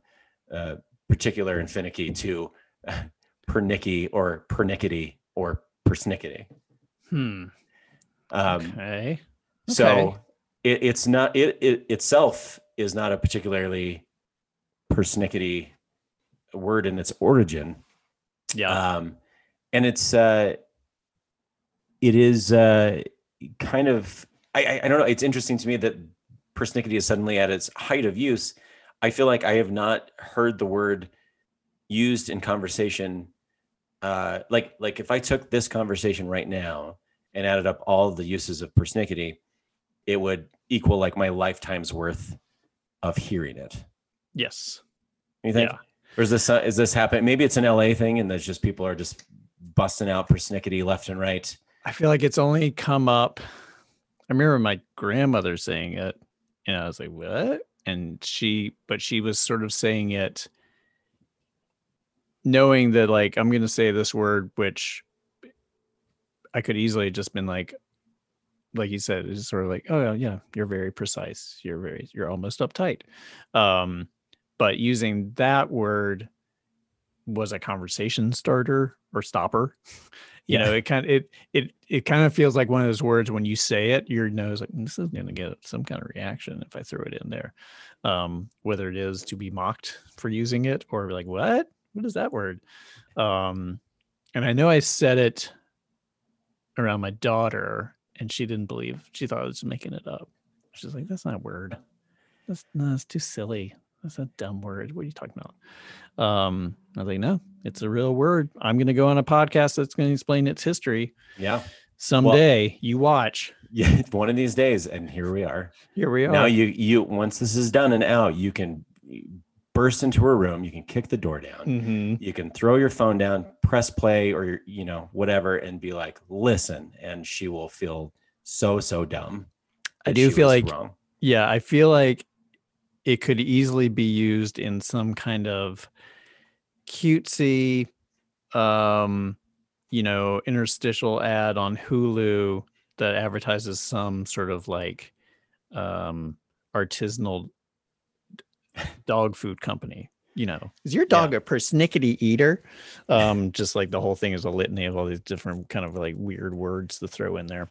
Speaker 1: uh, particular and finicky to uh, pernicky or pernickety or persnickety.
Speaker 2: hmm.
Speaker 1: Um,
Speaker 2: Okay.
Speaker 1: So
Speaker 2: Okay.
Speaker 1: it, it's not it, it itself is not a particularly persnickety word in its origin.
Speaker 2: Yeah.
Speaker 1: um, and it's uh, it is uh, kind of I, I don't know. It's interesting to me that persnickety is suddenly at its height of use. I feel like I have not heard the word used in conversation. Uh, like like if I took this conversation right now and added up all the uses of persnickety, it would equal like my lifetime's worth of hearing it.
Speaker 2: yes.
Speaker 1: You think?
Speaker 2: Yeah.
Speaker 1: Or is this uh, is this happening? Maybe it's an LA thing, and there's just people are just busting out persnickety left and right.
Speaker 2: I feel like it's only come up. I remember my grandmother saying it, and I was like, "What?" And she, but she was sort of saying it, knowing that like I'm going to say this word, which I could easily just been like, like you said, it's sort of like, "Oh yeah, you're very precise. You're very, you're almost uptight." Um, but using that word was a conversation starter or stopper. [LAUGHS] You know it kind of it it it kind of feels like one of those words when you say it your nose like this is going to get some kind of reaction if i throw it in there. Um whether it is to be mocked for using it or like what? What is that word? Um and i know i said it around my daughter and she didn't believe she thought i was making it up. She's like that's not a word. That's no that's too silly that's a dumb word what are you talking about um i was like no it's a real word i'm going to go on a podcast that's going to explain its history
Speaker 1: Yeah,
Speaker 2: someday you watch [LAUGHS]
Speaker 1: yeah. One of these days, and here we are.
Speaker 2: here we are
Speaker 1: Now you you once this is done and out, you can burst into her room. You can kick the door down.
Speaker 2: hmm
Speaker 1: You can throw your phone down, press play, or your- you know whatever, and be like, "Listen," and she will feel so so dumb.
Speaker 2: I do feel like-
Speaker 1: wrong.
Speaker 2: yeah i feel like it could easily be used in some kind of cutesy um you know interstitial ad on hulu that advertises some sort of like um artisanal [LAUGHS] dog food company you know? Is your dog a persnickety eater? Um just like the whole thing is a litany of all these different kind of like weird words to throw in there.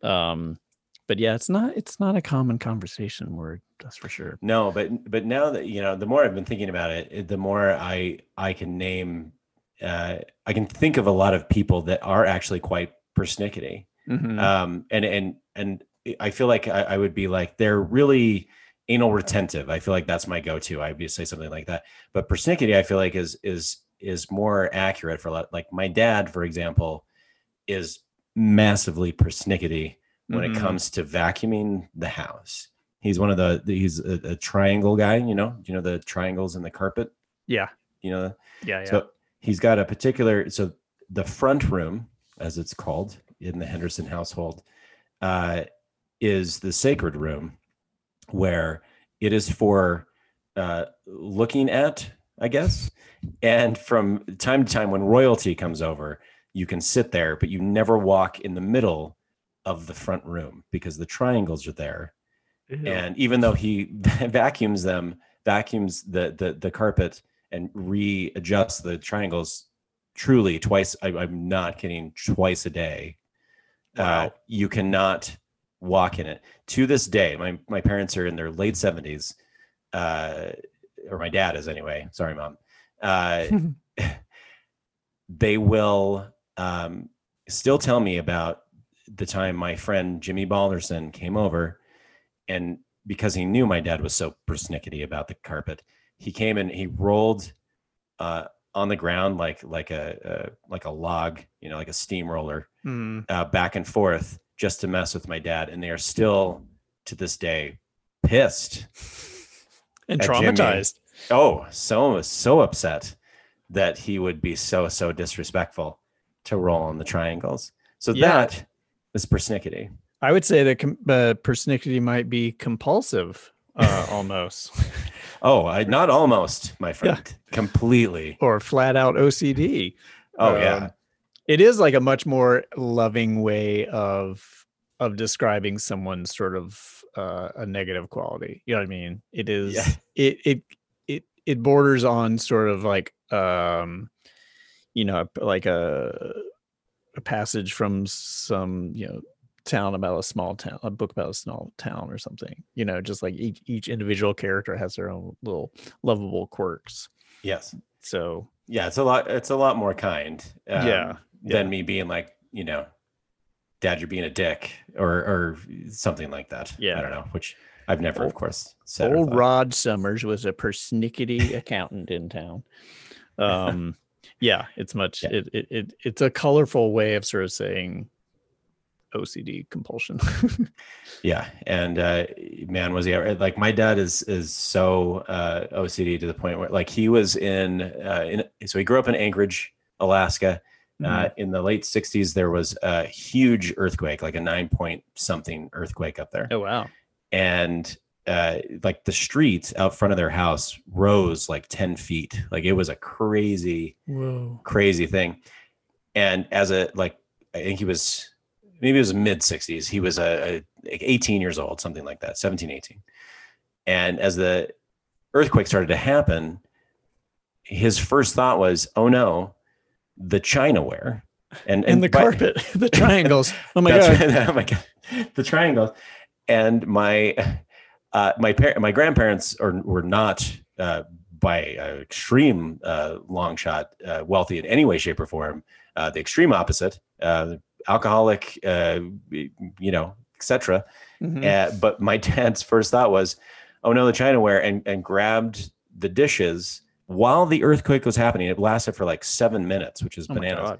Speaker 2: Um but yeah it's not it's not a common conversation word that's for sure
Speaker 1: No, but but now that you know, the more I've been thinking about it, the more I I can name, uh, I can think of a lot of people that are actually quite persnickety.
Speaker 2: Mhm.
Speaker 1: Um, and and and I feel like I, I would be like they're really anal retentive. I feel like that's my go-to. I would be say something like that. But persnickety, I feel like is is is more accurate for a lot. Like my dad, for example, is massively persnickety when
Speaker 2: Mhm.
Speaker 1: it comes to vacuuming the house. He's one of the, the- he's a, a triangle guy. You know, you know the triangles in the carpet.
Speaker 2: Yeah.
Speaker 1: You know,
Speaker 2: Yeah. Yeah.
Speaker 1: so he's got a particular so the front room, as it's called in the Henderson household, uh, is the sacred room, where it is for uh, looking at, I guess. And from time to time, when royalty comes over, you can sit there, but you never walk in the middle of the front room because the triangles are there.
Speaker 2: Ew.
Speaker 1: and even though he [LAUGHS] vacuums them vacuums the the, the carpet and readjusts the triangles truly twice I, i'm not kidding twice a day uh, you cannot walk in it. To this day my, my parents are in their late 70s uh, or my dad is anyway. Sorry mom. Uh, [LAUGHS] [LAUGHS] they will um, still tell me about the time my friend Jimmy Balderson came over, and because he knew my dad was so persnickety about the carpet, he came and he rolled uh, on the ground like like a, a like a log, you know, like a steamroller,
Speaker 2: Mm.
Speaker 1: uh, back and forth just to mess with my dad, and they are still to this day pissed
Speaker 2: and
Speaker 1: at Jimmy.
Speaker 2: traumatized.
Speaker 1: Oh, so so upset that he would be so so disrespectful to roll on the triangles. So
Speaker 2: Yeah.
Speaker 1: that is persnickety.
Speaker 2: I would say that com- uh, persnickety might be compulsive, uh, [LAUGHS] almost,
Speaker 1: Oh, I, not almost, my friend. Completely.
Speaker 2: or flat out OCD.
Speaker 1: Oh
Speaker 2: Um,
Speaker 1: yeah.
Speaker 2: It is like a much more loving way of of describing someone's sort of uh, a negative quality. You know what I mean? It is.
Speaker 1: Yeah.
Speaker 2: It it it it borders on sort of like um, you know, like a a passage from some you know town about a small town, a book about a small town or something. You know, just like each each individual character has their own little lovable quirks.
Speaker 1: Yes.
Speaker 2: So
Speaker 1: Yeah, it's a lot it's a lot more kind. um,
Speaker 2: Yeah,
Speaker 1: Than me being like, you know, dad, you're being a dick or or something like that.
Speaker 2: Yeah.
Speaker 1: I don't know, which I've never, of course, said.
Speaker 2: Old. Rod Summers was a persnickety accountant in town. Um, yeah, it's much.
Speaker 1: Yeah.
Speaker 2: It, it it it's a colorful way of sort of saying OCD compulsion. [LAUGHS]
Speaker 1: Yeah, and uh, man, was he ever like my dad is is so uh, OCD to the point where like he was in uh, in so he grew up in Anchorage, Alaska. Uh, in the late '60s, there was a huge earthquake, like a nine point something earthquake up there,
Speaker 2: oh wow!
Speaker 1: and uh, like the street out front of their house rose like ten feet. Like it was a crazy
Speaker 2: Whoa!
Speaker 1: crazy thing. And as a like, I think he was maybe it was mid 60s. He was a, a like 18 years old, something like that, 17, 18. And as the earthquake started to happen, his first thought was, "Oh no, the chinaware." And
Speaker 2: And the
Speaker 1: by-
Speaker 2: carpet, [LAUGHS] the [LAUGHS] triangles. Oh my god!
Speaker 1: right. [LAUGHS] oh my god, the triangles. And my uh, my par- my grandparents are were not uh, by uh, extreme uh, long shot uh, wealthy in any way, shape, or form. Uh, the extreme opposite, uh, alcoholic, uh, you know, etc.
Speaker 2: Mhm.
Speaker 1: Uh, but my dad's first thought was, "Oh no, the Chinaware," and and grabbed the dishes while the earthquake was happening. It lasted for like seven minutes, which is
Speaker 2: Oh
Speaker 1: bananas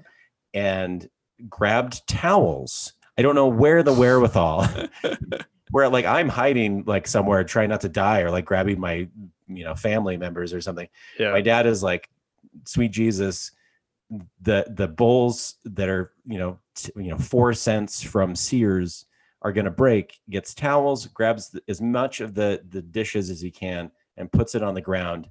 Speaker 1: and grabbed towels. I don't know where the wherewithal, [LAUGHS] [LAUGHS] where like I'm hiding like somewhere, trying not to die, or like grabbing my you know family members or something.
Speaker 2: Yeah.
Speaker 1: My dad is like, sweet Jesus, the the bowls that are you know t- you know four cents from Sears are gonna break. Gets towels, grabs the, as much of the the dishes as he can, and puts it on the ground,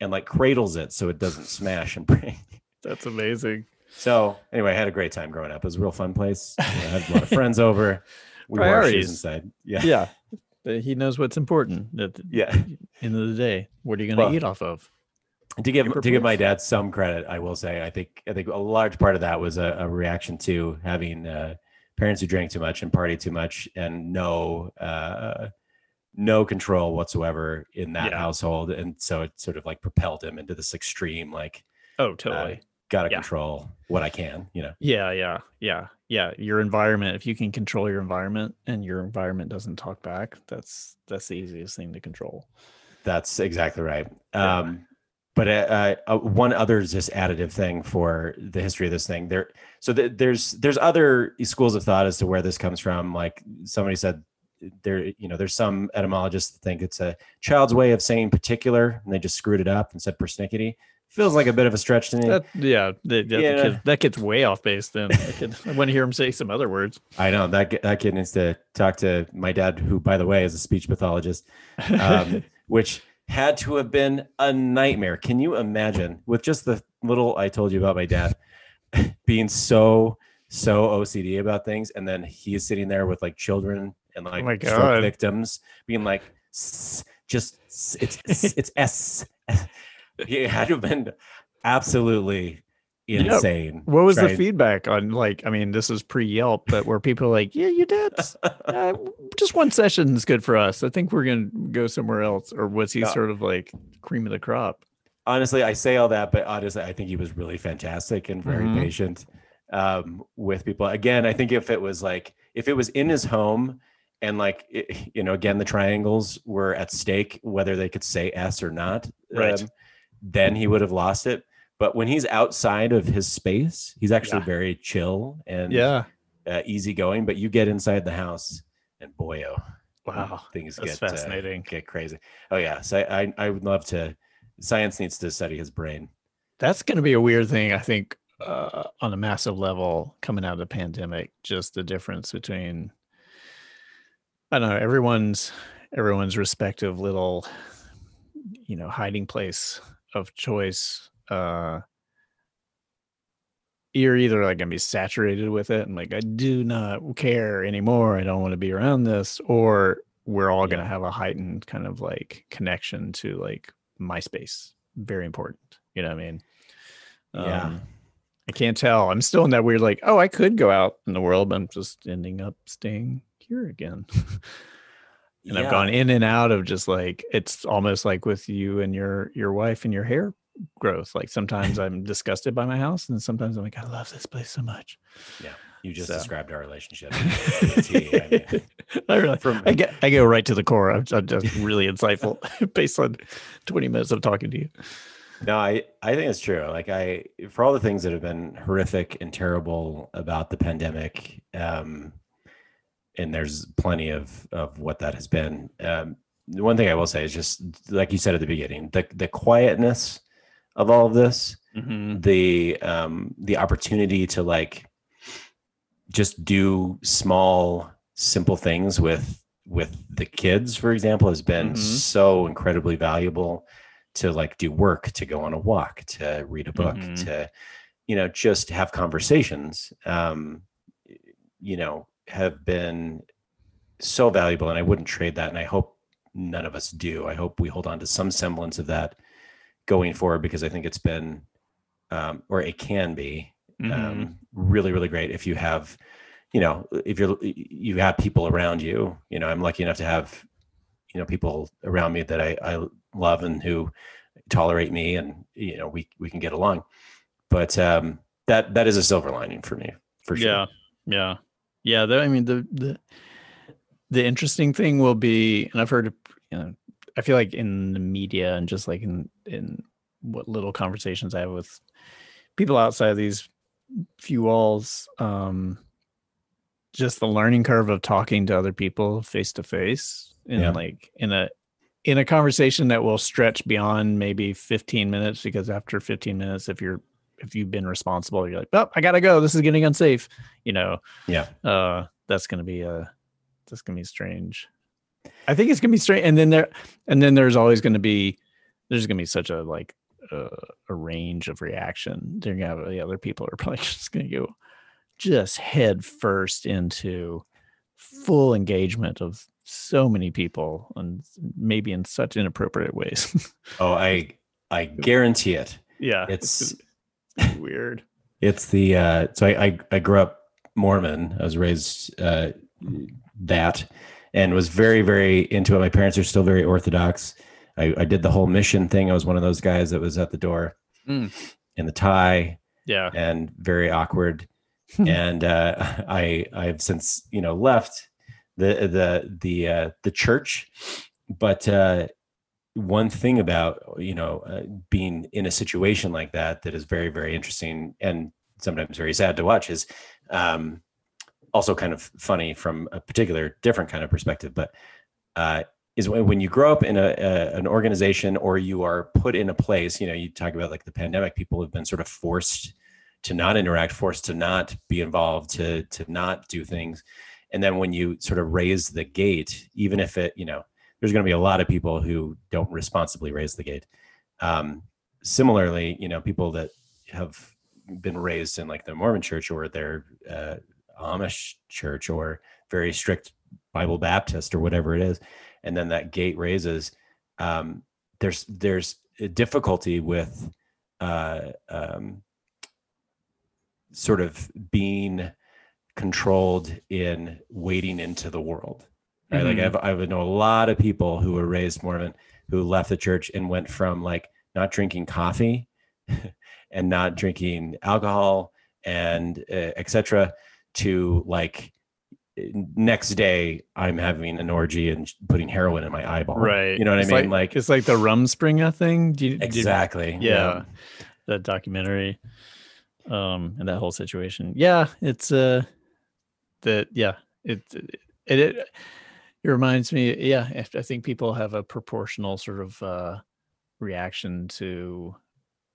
Speaker 1: and like cradles it so it doesn't [LAUGHS] smash and break.
Speaker 2: That's amazing.
Speaker 1: So anyway, I had a great time growing up. It was a real fun place. You [LAUGHS] know, I had a lot of friends over. We
Speaker 2: Priorities.
Speaker 1: inside. Yeah.
Speaker 2: Yeah. But He knows what's important at the
Speaker 1: Yeah.
Speaker 2: end of the day. What are you going to
Speaker 1: Well,
Speaker 2: eat off of?
Speaker 1: To give to give my dad some credit, I will say I think I think a large part of that was a, a reaction to having uh, parents who drank too much and party too much and no uh, no control whatsoever in that
Speaker 2: Yeah.
Speaker 1: household, and so it sort of like propelled him into this extreme like
Speaker 2: Oh,
Speaker 1: uh,
Speaker 2: totally.
Speaker 1: Got to
Speaker 2: Yeah.
Speaker 1: control what I can, you know.
Speaker 2: Yeah, yeah, yeah, yeah. Your environment. If you can control your environment and your environment doesn't talk back, that's that's the easiest thing to control.
Speaker 1: That's exactly right.
Speaker 2: Yeah.
Speaker 1: Um, but uh, uh, one other just additive thing for the history of this thing there. So th- there's there's other schools of thought as to where this comes from. Like somebody said, there you know there's some etymologists that think it's a child's way of saying particular, and they just screwed it up and said persnickety. Feels like a bit of a stretch to me.
Speaker 2: That, yeah, that, that,
Speaker 1: Yeah.
Speaker 2: Kid, that kid's way off base. Then I, could, I want to hear him say some other words.
Speaker 1: I know that that kid needs to talk to my dad, who, by the way, is a speech pathologist, um, [LAUGHS] which had to have been a nightmare. Can you imagine with just the little I told you about my dad [LAUGHS] being so so OCD about things, and then he's sitting there with like children and like
Speaker 2: Oh
Speaker 1: stroke victims being like, "S- just it's, it's S. He had to have been absolutely insane.
Speaker 2: what was the feedback on? Like, I mean, this is pre Yelp, but where people like, yeah, you did. [LAUGHS] uh, just one session is good for us. I think we're gonna go somewhere else. Or was he
Speaker 1: Yeah.
Speaker 2: sort of like cream of the crop?
Speaker 1: honestly, I say all that, but honestly, I think he was really fantastic and very
Speaker 2: Mhm.
Speaker 1: patient um, with people. Again, I think if it was like if it was in his home and like it, you know, again, the triangles were at stake, whether they could say S or not, um,
Speaker 2: Right.
Speaker 1: Then he would have lost it. But when he's outside of his space, he's actually
Speaker 2: Yeah.
Speaker 1: very chill and
Speaker 2: Yeah.
Speaker 1: uh, easygoing. But you get inside the house, and boy, oh,
Speaker 2: Wow.
Speaker 1: things
Speaker 2: That's
Speaker 1: get uh,
Speaker 2: fascinating.
Speaker 1: get crazy. Oh yeah, so I, I I would love to. Science needs to study his brain.
Speaker 2: That's going to be a weird thing, I think, uh, on a massive level coming out of the pandemic. Just the difference between, I don't know, everyone's everyone's respective little, you know, hiding place of choice. Uh, you're either like gonna be saturated with it and like I do not care anymore. I don't want to be around this, or we're all gonna have a heightened kind of like connection to like my space. Very important. You know what I mean?
Speaker 1: Yeah.
Speaker 2: Um, I can't tell. I'm still in that weird, like, oh, I could go out in the world, but I'm just ending up staying here again. [LAUGHS] and I've gone in and out of just like it's almost like with you and your your wife and your hair growth. Like sometimes [LAUGHS] I'm disgusted by my house, and sometimes I'm like, I love this place so much.
Speaker 1: Yeah, you just
Speaker 2: So.
Speaker 1: described our relationship. [LAUGHS] to a T. I mean, [LAUGHS]
Speaker 2: I really,
Speaker 1: From-
Speaker 2: I get, I go right to the core. I'm, I'm just really insightful based on 20 minutes of talking to you.
Speaker 1: no, I I think it's true. Like I, for all the things that have been horrific and terrible about the pandemic, um, and there's plenty of of what that has been. Um, one thing I will say is just like you said at the beginning, the the quietness of all of this, the um the opportunity to like just do small simple things with with the kids for example has been
Speaker 2: Mhm.
Speaker 1: so incredibly valuable to like do work to go on a walk to read a book
Speaker 2: Mhm.
Speaker 1: to you know just have conversations um you know have been so valuable and i wouldn't trade that and i hope none of us do. I hope we hold on to some semblance of that going forward because i think it's been um, or it can be um, really really great if you have you know if you're you have people around you. You know i'm lucky enough to have you know people around me that i, I love and who tolerate me and you know we we can get along. But um that that is a silver lining for me for sure.
Speaker 2: Yeah, yeah, yeah. The, I mean, the the the interesting thing will be, and I've heard, you know, I feel like in the media and just like in in what little conversations I have with people outside of these few walls, um, just the learning curve of talking to other people face to face, and
Speaker 1: Yeah.
Speaker 2: like in a in a conversation that will stretch beyond maybe 15 minutes because after 15 minutes if you're if you've been responsible you're like oh i gotta go. This is getting unsafe you know?
Speaker 1: Yeah.
Speaker 2: Uh that's gonna be a that's gonna be strange. I think it's gonna be strange and then there and then there's always gonna be there's gonna be such a like uh, a range of reaction. They're gonna have the other people are [LAUGHS] probably just gonna go just head first into full engagement of so many people and maybe in such inappropriate ways. [LAUGHS]
Speaker 1: Oh i i guarantee it.
Speaker 2: Yeah.
Speaker 1: It's
Speaker 2: be weird
Speaker 1: It's the uh, so I, I I grew up Mormon. I was raised uh, that, and was very very into it. My parents are still very Orthodox. I, I did the whole mission thing. I was one of those guys that was at the door
Speaker 2: Mm.
Speaker 1: in the tie.
Speaker 2: Yeah.
Speaker 1: and very awkward. [LAUGHS] and uh, I I've since you know left the the the uh, the church, but uh, one thing about you know uh, being in a situation like that that is very very interesting and sometimes very sad to watch is um, also kind of funny from a particular different kind of perspective, but uh, is when, when you grow up in a, a an organization or you are put in a place. You know, you talk about like the pandemic. People have been sort of forced to not interact, forced to not be involved, to to not do things, and then when you sort of raise the gate, even if it you know there's going to be a lot of people who don't responsibly raise the gate. Um, similarly, you know, people that have been raised in like the Mormon church or their uh, Amish church or very strict Bible Baptist or whatever it is, and then that gate raises. Um, there's there's a difficulty with uh, um, sort of being controlled in wading into the world. Right? Like
Speaker 2: Mhm.
Speaker 1: I've I know a lot of people who were raised Mormon who left the church and went from like not drinking coffee [LAUGHS] and not drinking alcohol and uh, etc to like next day I'm having an orgy and putting heroin in my eyeball.
Speaker 2: Right.
Speaker 1: You know what
Speaker 2: It's
Speaker 1: I mean?
Speaker 2: Like,
Speaker 1: Like,
Speaker 2: it's like the Rumspringa thing. Do you,
Speaker 1: exactly.
Speaker 2: yeah. the documentary um and that whole situation yeah it's uh that yeah it it it, it reminds me yeah I- think people have a proportional sort of uh reaction to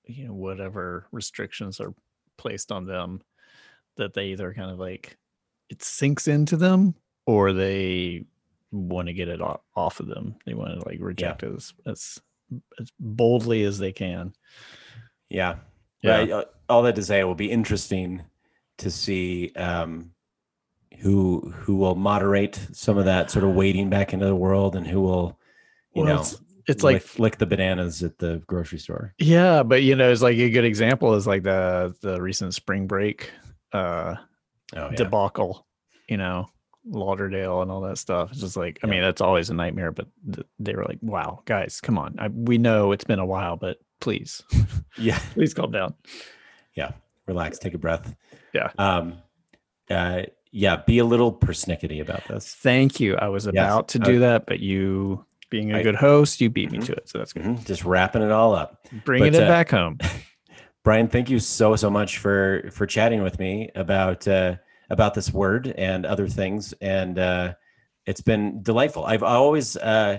Speaker 2: you know whatever restrictions are placed on them that they either kind of like it sinks into them or they want to get it off, of them they want to like reject it as, as as boldly as they can
Speaker 1: Yeah.
Speaker 2: Yeah.
Speaker 1: Right. Uh, All that to say, it will be interesting to see um, who who will moderate some of that sort of wading back into the world, and who will, you
Speaker 2: Well,
Speaker 1: know,
Speaker 2: it's, it's like
Speaker 1: lick, lick the bananas at the grocery store.
Speaker 2: yeah but you know it's like a good example is like the the recent spring break uh
Speaker 1: Oh yeah.
Speaker 2: debacle you know lauderdale and all that stuff it's just like i
Speaker 1: Yeah.
Speaker 2: mean that's always a nightmare but th- they were like wow guys come on I, we know it's been a while but please [LAUGHS]
Speaker 1: yeah.
Speaker 2: please calm down yeah
Speaker 1: Relax. Take a breath.
Speaker 2: Yeah.
Speaker 1: Um. Uh. Yeah. Be a little persnickety about this.
Speaker 2: thank you i was about to
Speaker 1: uh,
Speaker 2: do that but you being a
Speaker 1: I-
Speaker 2: good host you beat me
Speaker 1: Mhm.
Speaker 2: to it so that's good
Speaker 1: Mhm, Just wrapping it all up.
Speaker 2: bringing
Speaker 1: But,
Speaker 2: it
Speaker 1: uh,
Speaker 2: back home [LAUGHS]
Speaker 1: Brian, thank you so so much for for chatting with me about uh, about this word and other things, and uh, it's been delightful. I've always, uh,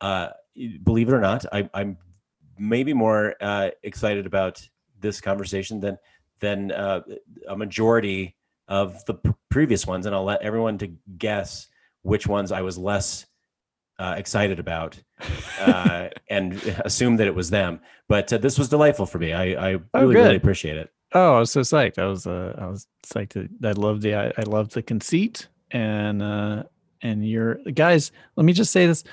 Speaker 1: uh, believe it or not, I, I'm maybe more uh, excited about this conversation than than uh, a majority of the p- previous ones, and I'll let everyone to guess which ones I was less uh, excited about [LAUGHS] uh, and assume that it was them. But uh, this was delightful for me. I, I
Speaker 2: Oh,
Speaker 1: really, really appreciate it.
Speaker 2: Oh, I was so psyched. I was uh I was psyched to, I love the I, I love the conceit and uh and you're guys, let me just say this.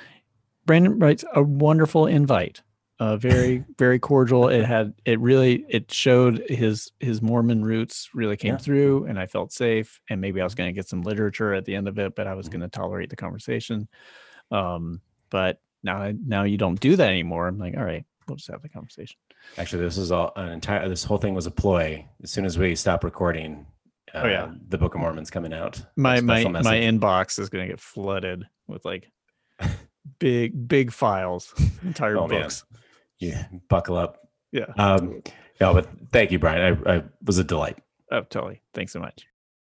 Speaker 2: Brandon writes a wonderful invite. Uh very, very cordial. It had it really it showed his his Mormon roots really came
Speaker 1: Yeah.
Speaker 2: through and I felt safe. And maybe I was gonna get some literature at the end of it, but I was
Speaker 1: Mhm.
Speaker 2: gonna tolerate the conversation. Um, but now now you don't do that anymore. I'm like, all right, we'll just have the conversation.
Speaker 1: Actually, this is all an entire. This whole thing was a ploy. As soon as we stop recording, uh,
Speaker 2: Oh, yeah.
Speaker 1: the Book of Mormon's coming out.
Speaker 2: My my
Speaker 1: special
Speaker 2: my inbox is going to get flooded with like [LAUGHS] big big files entire
Speaker 1: Oh, man.
Speaker 2: Books
Speaker 1: Yeah, buckle up.
Speaker 2: yeah
Speaker 1: Um, no, but thank you, Brian. I, I was a delight.
Speaker 2: oh totally thanks so much